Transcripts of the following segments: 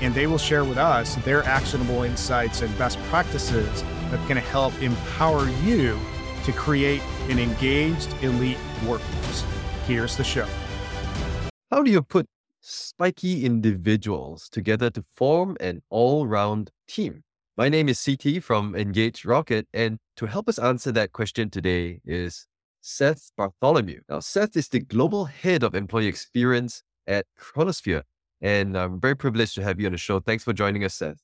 and they will share with us their actionable insights and best practices that can help empower you to create an engaged elite workforce. Here's the show. How do you put spiky individuals together to form an all round team? My name is CT from Engage Rocket, and to help us answer that question today is Seth Bartholomew. Now, Seth is the global head of employee experience at Chronosphere, and I'm very privileged to have you on the show. Thanks for joining us, Seth.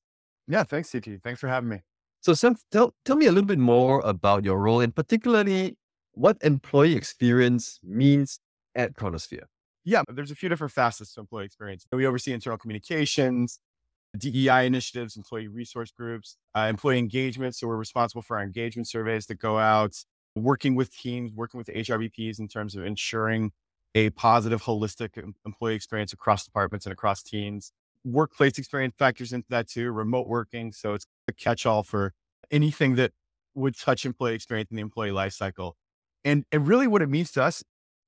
Yeah, thanks, CT. Thanks for having me. So, Seth, tell, tell me a little bit more about your role and particularly what employee experience means at Chronosphere. Yeah, there's a few different facets to employee experience. We oversee internal communications, DEI initiatives, employee resource groups, uh, employee engagement. So we're responsible for our engagement surveys that go out, working with teams, working with HRBPs in terms of ensuring a positive, holistic employee experience across departments and across teams. Workplace experience factors into that too, remote working. So it's a catch all for anything that would touch employee experience in the employee lifecycle. And, and really what it means to us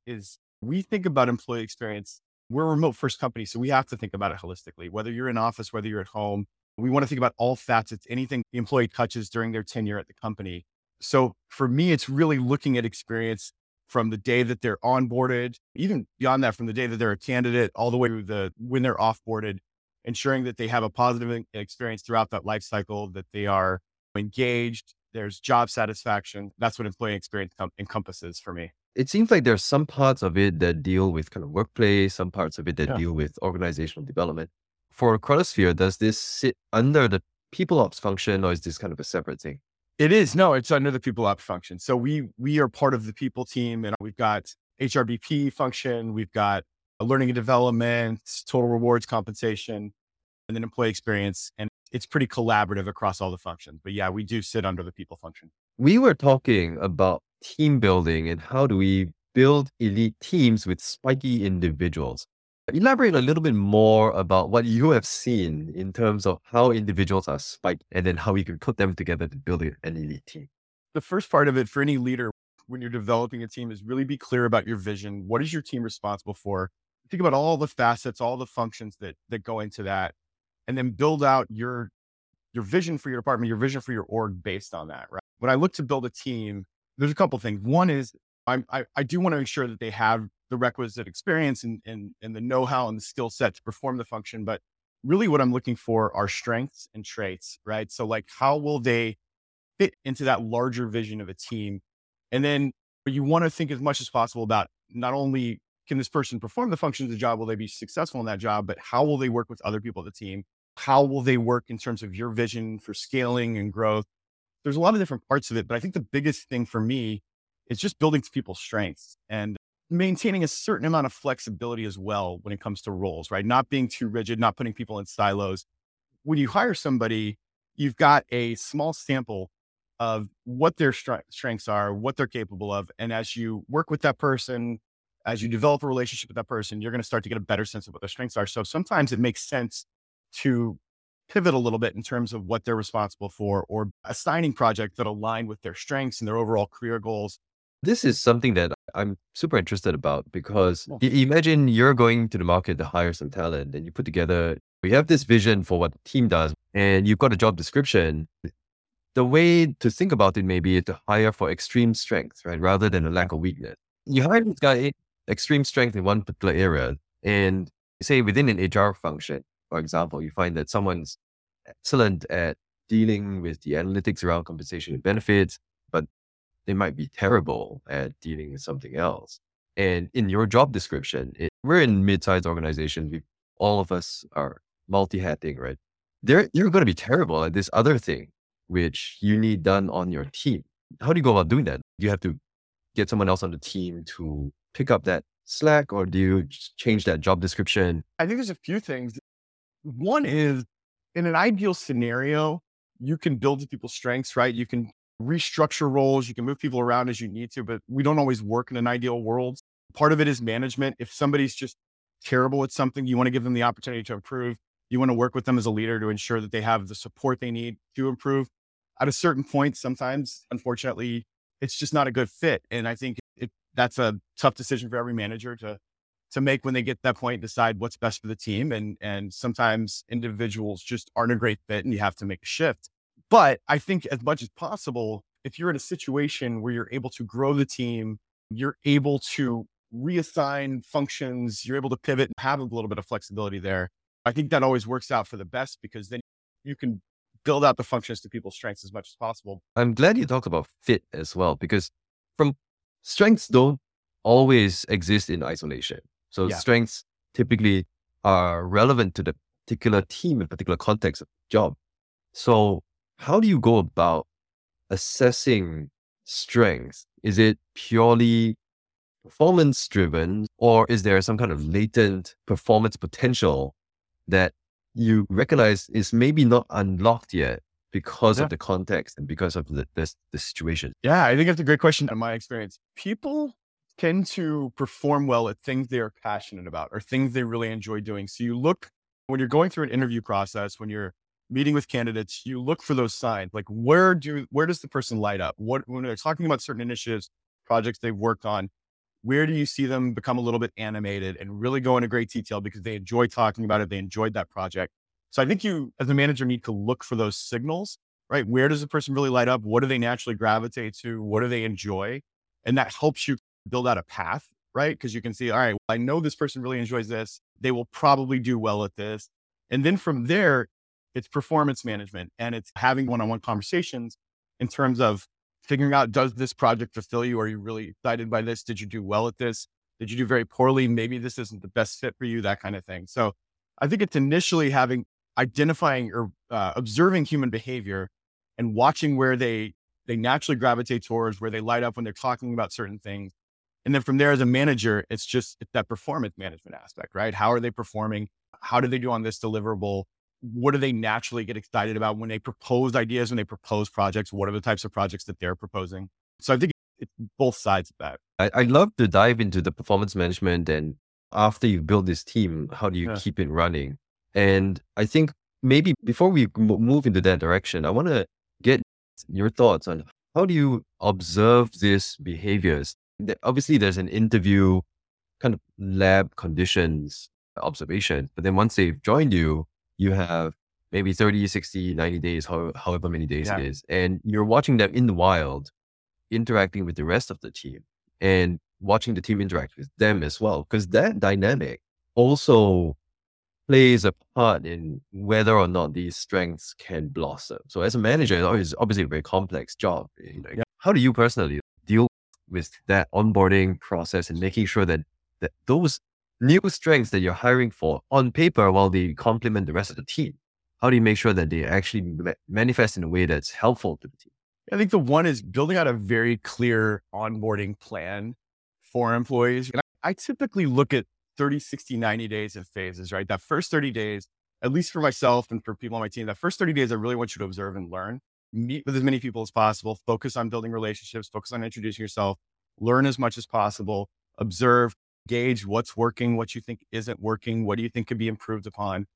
is we think about employee experience. We're a remote first company, so we have to think about it holistically. Whether you're in office, whether you're at home, we want to think about all facets, anything the employee touches during their tenure at the company. So for me, it's really looking at experience from the day that they're onboarded, even beyond that, from the day that they're a candidate all the way to the when they're offboarded, ensuring that they have a positive experience throughout that life cycle, that they are engaged, there's job satisfaction. That's what employee experience com- encompasses for me. It seems like there's some parts of it that deal with kind of workplace, some parts of it that yeah. deal with organizational development. For Chronosphere, does this sit under the people ops function or is this kind of a separate thing? It is. No, it's under the people ops function. So we we are part of the people team and we've got HRBP function, we've got learning and development, total rewards compensation, and then employee experience. And it's pretty collaborative across all the functions. But yeah, we do sit under the people function. We were talking about team building and how do we build elite teams with spiky individuals. Elaborate a little bit more about what you have seen in terms of how individuals are spiked and then how we can put them together to build an elite team. The first part of it for any leader when you're developing a team is really be clear about your vision. What is your team responsible for? Think about all the facets, all the functions that that go into that, and then build out your your vision for your department, your vision for your org based on that. Right. When I look to build a team, there's a couple things. One is I, I, I do want to make sure that they have the requisite experience and, and, and the know-how and the skill set to perform the function. But really what I'm looking for are strengths and traits, right? So like how will they fit into that larger vision of a team? And then you want to think as much as possible about not only can this person perform the functions of the job, will they be successful in that job, but how will they work with other people on the team? How will they work in terms of your vision for scaling and growth? There's a lot of different parts of it, but I think the biggest thing for me is just building to people's strengths and maintaining a certain amount of flexibility as well when it comes to roles, right? Not being too rigid, not putting people in silos. When you hire somebody, you've got a small sample of what their strengths are, what they're capable of. And as you work with that person, as you develop a relationship with that person, you're going to start to get a better sense of what their strengths are. So sometimes it makes sense to pivot a little bit in terms of what they're responsible for or assigning projects that align with their strengths and their overall career goals this is something that I'm super interested about because imagine you're going to the market to hire some talent and you put together, we have this vision for what the team does and you've got a job description. The way to think about it maybe to hire for extreme strength, right? Rather than a lack of weakness. You hire this guy extreme strength in one particular area and say within an HR function, for example, you find that someone's excellent at dealing with the analytics around compensation and benefits, but they might be terrible at dealing with something else. And in your job description, it, we're in mid-sized organizations. We, all of us are multi-hatting, right? They're, you're going to be terrible at this other thing, which you need done on your team. How do you go about doing that? Do you have to get someone else on the team to pick up that slack or do you change that job description? I think there's a few things. One is in an ideal scenario, you can build people's strengths, right? You can restructure roles, you can move people around as you need to, but we don't always work in an ideal world. Part of it is management. If somebody's just terrible at something, you want to give them the opportunity to improve. You want to work with them as a leader to ensure that they have the support they need to improve. At a certain point, sometimes, unfortunately, it's just not a good fit. And I think it, that's a tough decision for every manager to to make when they get that point, decide what's best for the team. And and sometimes individuals just aren't a great fit and you have to make a shift. But I think as much as possible, if you're in a situation where you're able to grow the team, you're able to reassign functions, you're able to pivot and have a little bit of flexibility there. I think that always works out for the best because then you can build out the functions to people's strengths as much as possible. I'm glad you talked about fit as well because from strengths don't always exist in isolation. So yeah. strengths typically are relevant to the particular team and particular context of job. So how do you go about assessing strengths? Is it purely performance driven or is there some kind of latent performance potential that you recognize is maybe not unlocked yet because yeah. of the context and because of the, the, the situation? Yeah, I think that's a great question in my experience. People tend to perform well at things they are passionate about or things they really enjoy doing. So you look when you're going through an interview process, when you're meeting with candidates, you look for those signs. Like where do where does the person light up? What when they're talking about certain initiatives, projects they've worked on, where do you see them become a little bit animated and really go into great detail because they enjoy talking about it, they enjoyed that project. So I think you as a manager need to look for those signals, right? Where does the person really light up? What do they naturally gravitate to? What do they enjoy? And that helps you build out a path, right? Because you can see, all right, well, I know this person really enjoys this. They will probably do well at this. And then from there, it's performance management and it's having one on one conversations in terms of figuring out does this project fulfill you? Are you really excited by this? Did you do well at this? Did you do very poorly? Maybe this isn't the best fit for you, that kind of thing. So I think it's initially having identifying or uh, observing human behavior and watching where they they naturally gravitate towards, where they light up when they're talking about certain things. And then from there, as a manager, it's just it's that performance management aspect, right? How are they performing? How do they do on this deliverable? What do they naturally get excited about when they propose ideas, when they propose projects? What are the types of projects that they're proposing? So I think it's both sides of that. I, I love to dive into the performance management and after you build this team, how do you yeah. keep it running? And I think maybe before we move into that direction, I want to get your thoughts on how do you observe these behaviors? Obviously, there's an interview kind of lab conditions observation, but then once they've joined you, you have maybe 30, 60, 90 days, however many days yeah. it is. And you're watching them in the wild, interacting with the rest of the team and watching the team interact with them as well. Because that dynamic also plays a part in whether or not these strengths can blossom. So as a manager, it's obviously a very complex job. Eh, you know, yeah. How do you personally deal with that onboarding process and making sure that, that those new strengths that you're hiring for on paper while they complement the rest of the team? How do you make sure that they actually manifest in a way that's helpful to the team? I think the one is building out a very clear onboarding plan for employees. And I, I typically look at 30, 60, 90 days in phases, right? That first 30 days, at least for myself and for people on my team, that first 30 days, I really want you to observe and learn, meet with as many people as possible, focus on building relationships, focus on introducing yourself, learn as much as possible, observe, gauge what's working, what you think isn't working, what do you think could be improved upon.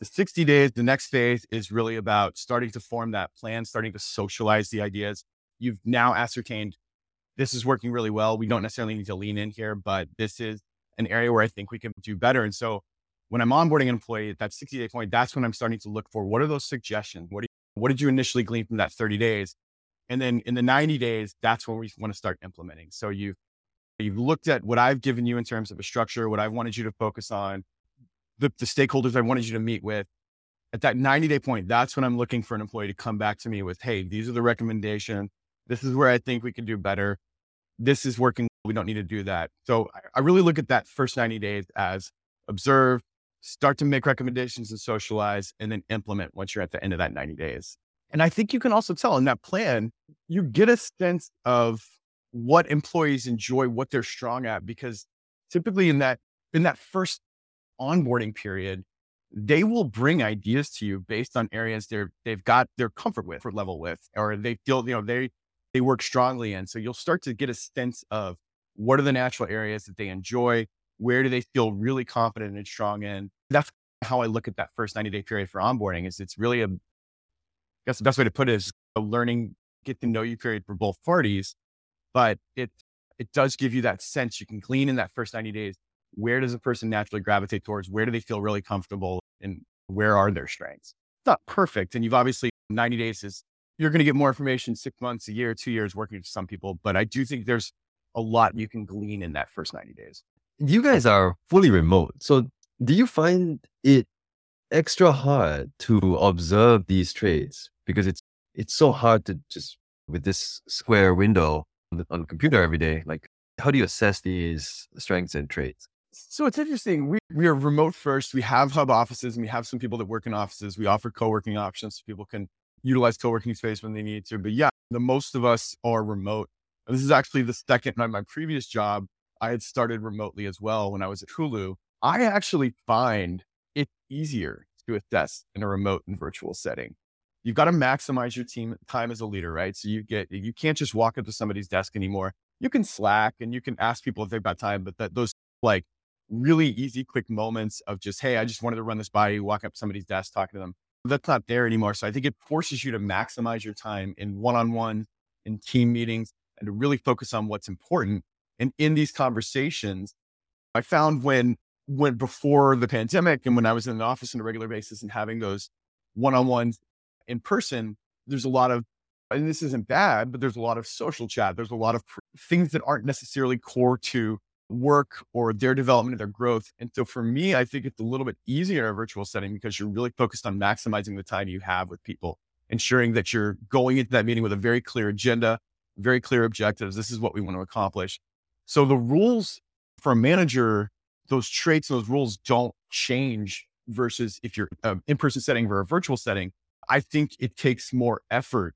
The 60 days, the next phase is really about starting to form that plan, starting to socialize the ideas. You've now ascertained this is working really well. We don't necessarily need to lean in here, but this is an area where I think we can do better. And so when I'm onboarding an employee at that 60 day point, that's when I'm starting to look for what are those suggestions? What, you, what did you initially glean from that 30 days? And then in the 90 days, that's when we want to start implementing. So you've You've looked at what I've given you in terms of a structure, what I've wanted you to focus on, the, the stakeholders I wanted you to meet with. At that 90 day point, that's when I'm looking for an employee to come back to me with, hey, these are the recommendations. This is where I think we can do better. This is working. We don't need to do that. So I really look at that first 90 days as observe, start to make recommendations and socialize, and then implement once you're at the end of that 90 days. And I think you can also tell in that plan, you get a sense of what employees enjoy, what they're strong at, because typically in that in that first onboarding period, they will bring ideas to you based on areas they're they've got their comfort with or level with, or they feel, you know, they they work strongly in. So you'll start to get a sense of what are the natural areas that they enjoy, where do they feel really confident and strong in. That's how I look at that first 90 day period for onboarding is it's really a I guess the best way to put it is a learning, get to know you period for both parties. But it it does give you that sense you can glean in that first 90 days. Where does a person naturally gravitate towards? Where do they feel really comfortable? And where are their strengths? It's not perfect. And you've obviously 90 days is you're going to get more information six months, a year, two years working with some people. But I do think there's a lot you can glean in that first 90 days. You guys are fully remote. So do you find it extra hard to observe these traits? Because it's it's so hard to just with this square window on the computer every day. Like how do you assess these strengths and traits? So it's interesting. We, we are remote first. We have hub offices and we have some people that work in offices. We offer co-working options so people can utilize co-working space when they need to. But yeah, the most of us are remote. And this is actually the second my previous job. I had started remotely as well when I was at Hulu. I actually find it easier to assess in a remote and virtual setting. You've got to maximize your team time as a leader, right? So you get you can't just walk up to somebody's desk anymore. You can Slack and you can ask people if they've got time, but that those like really easy, quick moments of just, hey, I just wanted to run this by you, walk up to somebody's desk, talk to them. That's not there anymore. So I think it forces you to maximize your time in one on one, in team meetings, and to really focus on what's important. And in these conversations, I found when when before the pandemic and when I was in the office on a regular basis and having those one on ones in person, there's a lot of, and this isn't bad, but there's a lot of social chat. There's a lot of pr- things that aren't necessarily core to work or their development or their growth. And so for me, I think it's a little bit easier in a virtual setting because you're really focused on maximizing the time you have with people, ensuring that you're going into that meeting with a very clear agenda, very clear objectives. This is what we want to accomplish. So the rules for a manager, those traits, those rules don't change versus if you're um, in-person setting or a virtual setting. I think it takes more effort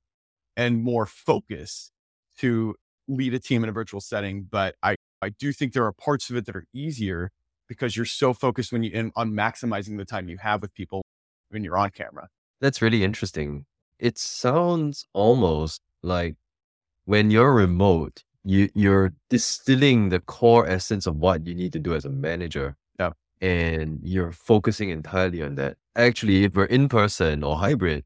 and more focus to lead a team in a virtual setting. But I I do think there are parts of it that are easier because you're so focused when you in, on maximizing the time you have with people when you're on camera. That's really interesting. It sounds almost like when you're remote, you you're distilling the core essence of what you need to do as a manager. And you're focusing entirely on that. Actually, if we're in person or hybrid,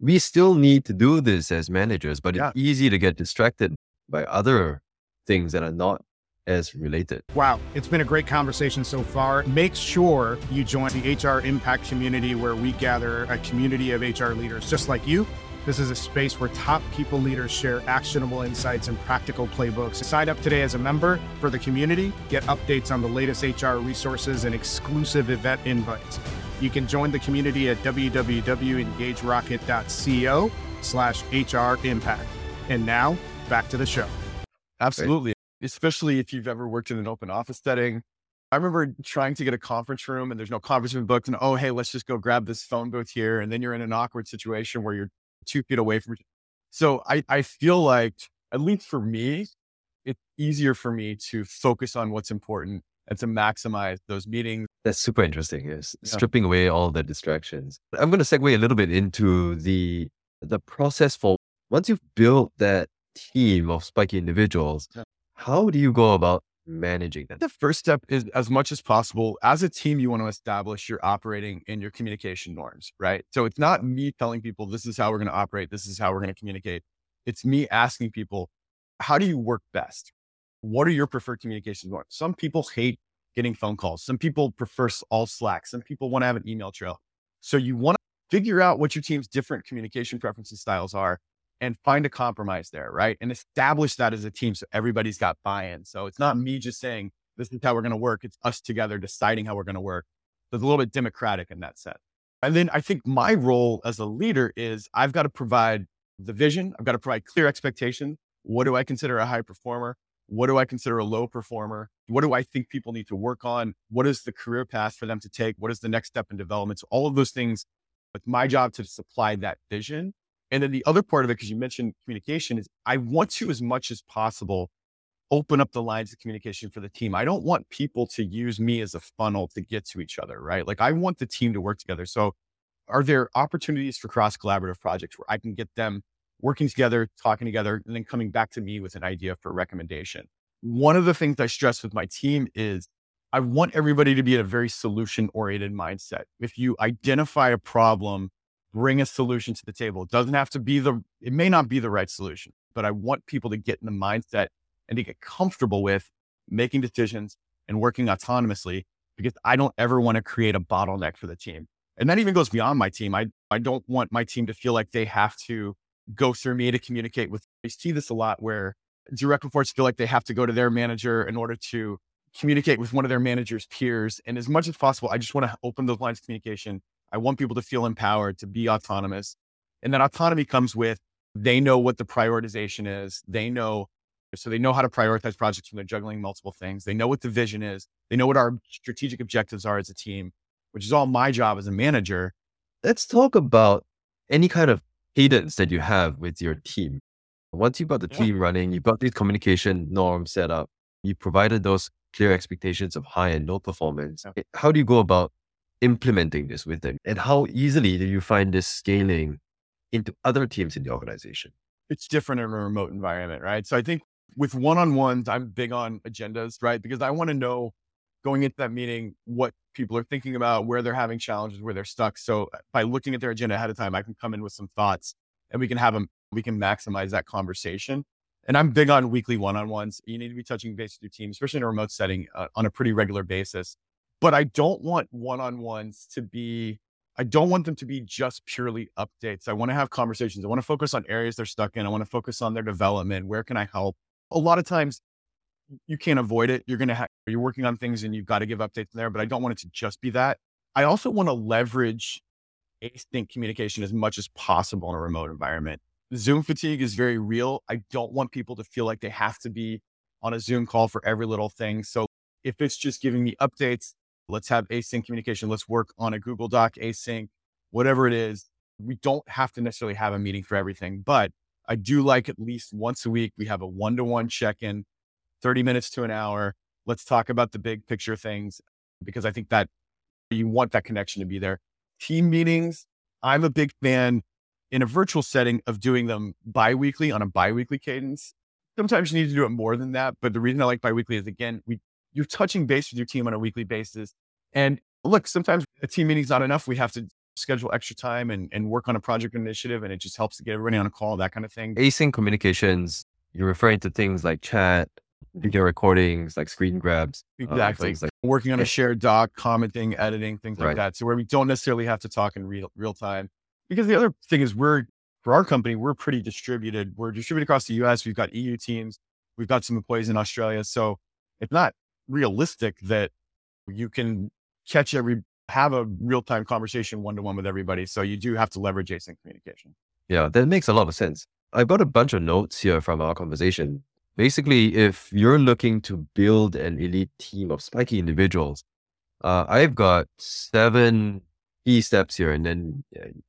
we still need to do this as managers, but Yeah. it's easy to get distracted by other things that are not as related. Wow, it's been a great conversation so far. Make sure you join the HR Impact community where we gather a community of HR leaders just like you. This is a space where top people leaders share actionable insights and practical playbooks. Sign up today as a member for the community, get updates on the latest HR resources and exclusive event invites. You can join the community at www.engagerocket.co slash HR Impact. And now, back to the show. Absolutely. Especially if you've ever worked in an open office setting. I remember trying to get a conference room and there's no conference room booked. And oh, hey, let's just go grab this phone booth here. And then you're in an awkward situation where you're two feet away from. So I, I feel like, at least for me, it's easier for me to focus on what's important and to maximize those meetings. That's super interesting. Is Yeah. stripping away all the distractions. I'm going to segue a little bit into the the process for once you've built that team of spiky individuals. Yeah. How do you go about managing them? The first step is as much as possible as a team, you want to establish your operating and your communication norms, right? So it's not me telling people this is how we're going to operate, this is how we're going to communicate. It's me asking people, how do you work best? What are your preferred communication norms? Some people hate getting phone calls. Some people prefer all Slack. Some people want to have an email trail. So you want to figure out what your team's different communication preferences styles are and find a compromise there, right? And establish that as a team so everybody's got buy-in. So it's not me just saying this is how we're going to work. It's us together deciding how we're going to work. So it's a little bit democratic in that sense. And then I think my role as a leader is I've got to provide the vision. I've got to provide clear expectations. What do I consider a high performer? What do I consider a low performer? What do I think people need to work on? What is the career path for them to take? What is the next step in development? So all of those things, it's my job to supply that vision. And then the other part of it, because you mentioned communication, is I want to, as much as possible, open up the lines of communication for the team. I don't want people to use me as a funnel to get to each other, right? Like I want the team to work together. So are there opportunities for cross collaborative projects where I can get them working together, talking together, and then coming back to me with an idea for recommendation? One of the things I stress with my team is I want everybody to be in a very solution oriented mindset. If you identify a problem, bring a solution to the table. It doesn't have to be the, it may not be the right solution, but I want people to get in the mindset and to get comfortable with making decisions and working autonomously because I don't ever want to create a bottleneck for the team. And that even goes beyond my team. I, I don't want my team to feel like they have to go through me to communicate with. I see this a lot where direct reports feel like they have to go to their manager in order to communicate with one of their manager's peers. And as much as possible, I just want to open those lines of communication. I want people to feel empowered, to be autonomous. And that autonomy comes with they know what the prioritization is. They know so they know how to prioritize projects when they're juggling multiple things. They know what the vision is. They know what our strategic objectives are as a team, which is all my job as a manager. Let's talk about any kind of cadence that you have with your team. Once you've got the yeah. team running, you've got these communication norms set up, you provided those clear expectations of high and low performance. Yeah. Eh, how do you go about implementing this with them? And how easily do you find this scaling into other teams in the organization? It's different in a remote environment, right? So I think with one-on-ones, I'm big on agendas, right? Because I want to know going into that meeting what people are thinking about, where they're having challenges, where they're stuck. So uh, by looking at their agenda ahead of time, I can come in with some thoughts and we can have them, we can maximize that conversation. And I'm big on weekly one-on-ones. You need to be touching base with your team, especially in a remote setting uh, on a pretty regular basis. But I don't want one-on-ones to be I don't want them to be just purely updates. I want to have conversations. I want to focus on areas they're stuck in. I want to focus on their development. Where can I help? a lot of times you can't avoid it. You're going to have, you're working on things and you've got to give updates there, but I don't want it to just be that. I also want to leverage async communication as much as possible in a remote environment. Zoom fatigue is very real. I don't want people to feel like they have to be on a Zoom call for every little thing. So if it's just giving me updates, let's have async communication. Let's work on a Google Doc async, whatever it is. We don't have to necessarily have a meeting for everything, but I do like at least once a week, we have a one to one check in, 30 minutes to an hour. Let's talk about the big picture things because I think that you want that connection to be there. Team meetings, I'm a big fan in a virtual setting of doing them bi-weekly on a bi-weekly cadence. Sometimes you need to do it more than that. But the reason I like bi-weekly is again, we you're touching base with your team on a weekly basis. And look, sometimes a team meeting is not enough. We have to schedule extra time and, and work on a project initiative and it just helps to get everybody on a call, that kind of thing. Async communications, you're referring to things like chat, video recordings, like screen grabs. Um, exactly. Um, like, working on a shared doc, commenting, editing, things like right. that. So where we don't necessarily have to talk in real real time. Because the other thing is we're for our company, we're pretty distributed. We're distributed across the US. We've got EU teams, we've got some employees in Australia. So it's not realistic that you can catch every have a real time conversation one to one with everybody. So you do have to leverage async communication. Yeah, that makes a lot of sense. I've got a bunch of notes here from our conversation. Basically, if you're looking to build an elite team of spiky individuals, uh, I've got seven key steps here. And then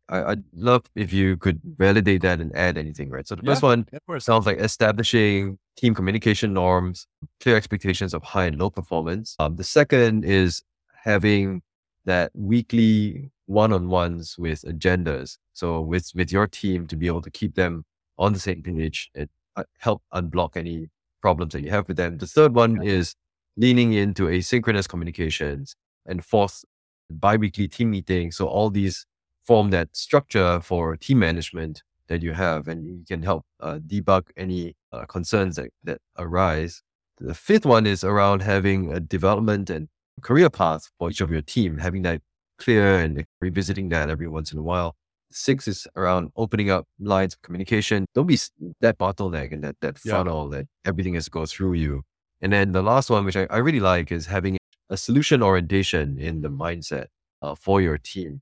I, would love if you could validate that and add anything, right? So the yeah, first one sounds like establishing team communication norms, clear expectations of high and low performance. Um, the second is having that weekly one-on-ones with agendas. So with with your team to be able to keep them on the same page and uh, help unblock any problems that you have with them. The third one is leaning into asynchronous communications. And fourth, biweekly team meetings. So all these form that structure for team management that you have, and you can help uh, debug any uh, concerns that, that arise. The fifth one is around having a development and career path for each of your team, having that clear and revisiting that every once in a while. Six is around opening up lines of communication. Don't be that bottleneck and that, that funnel yeah. that everything has to go through you. And then the last one, which I, I really like, is having a solution orientation in the mindset uh, for your team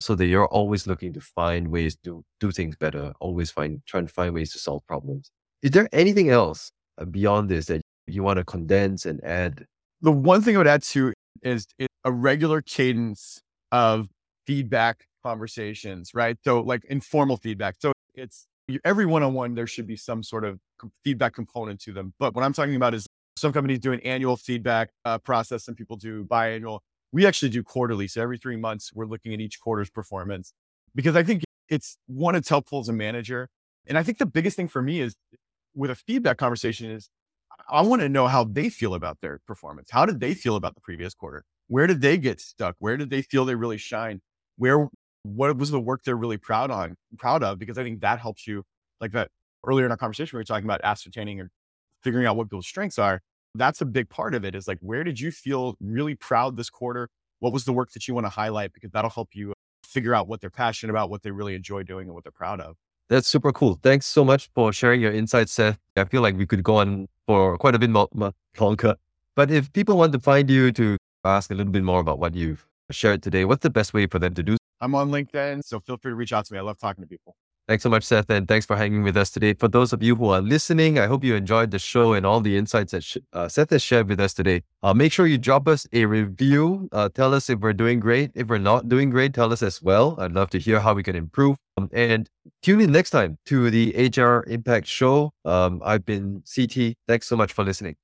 so that you're always looking to find ways to do things better, always find, trying to find ways to solve problems. Is there anything else uh, beyond this that you want to condense and add the one thing I would add to is, a regular cadence of feedback conversations, right? So like informal feedback. So it's every one-on-one, there should be some sort of feedback component to them. But what I'm talking about is some companies do an annual feedback uh, process, some people do biannual. We actually do quarterly. So every three months, we're looking at each quarter's performance because I think it's one, it's helpful as a manager. And I think the biggest thing for me is with a feedback conversation is I want to know how they feel about their performance. How did they feel about the previous quarter? Where did they get stuck? Where did they feel they really shine? Where what was the work they're really proud on proud of? Because I think that helps you like that earlier in our conversation we were talking about ascertaining or figuring out what people's strengths are. That's a big part of it is like where did you feel really proud this quarter? What was the work that you want to highlight? Because that'll help you figure out what they're passionate about, what they really enjoy doing, and what they're proud of. That's super cool. Thanks so much for sharing your insights, Seth. I feel like we could go on for quite a bit more, more longer. But if people want to find you to ask a little bit more about what you've shared today, what's the best way for them to do? I'm on LinkedIn, so feel free to reach out to me. I love talking to people. Thanks so much, Seth, and thanks for hanging with us today. For those of you who are listening, I hope you enjoyed the show and all the insights that sh- uh, Seth has shared with us today. Uh, make sure you drop us a review. Uh, tell us if we're doing great. If we're not doing great, tell us as well. I'd love to hear how we can improve. Um, and tune in next time to the HR Impact Show. Um, I've been CT. Thanks so much for listening.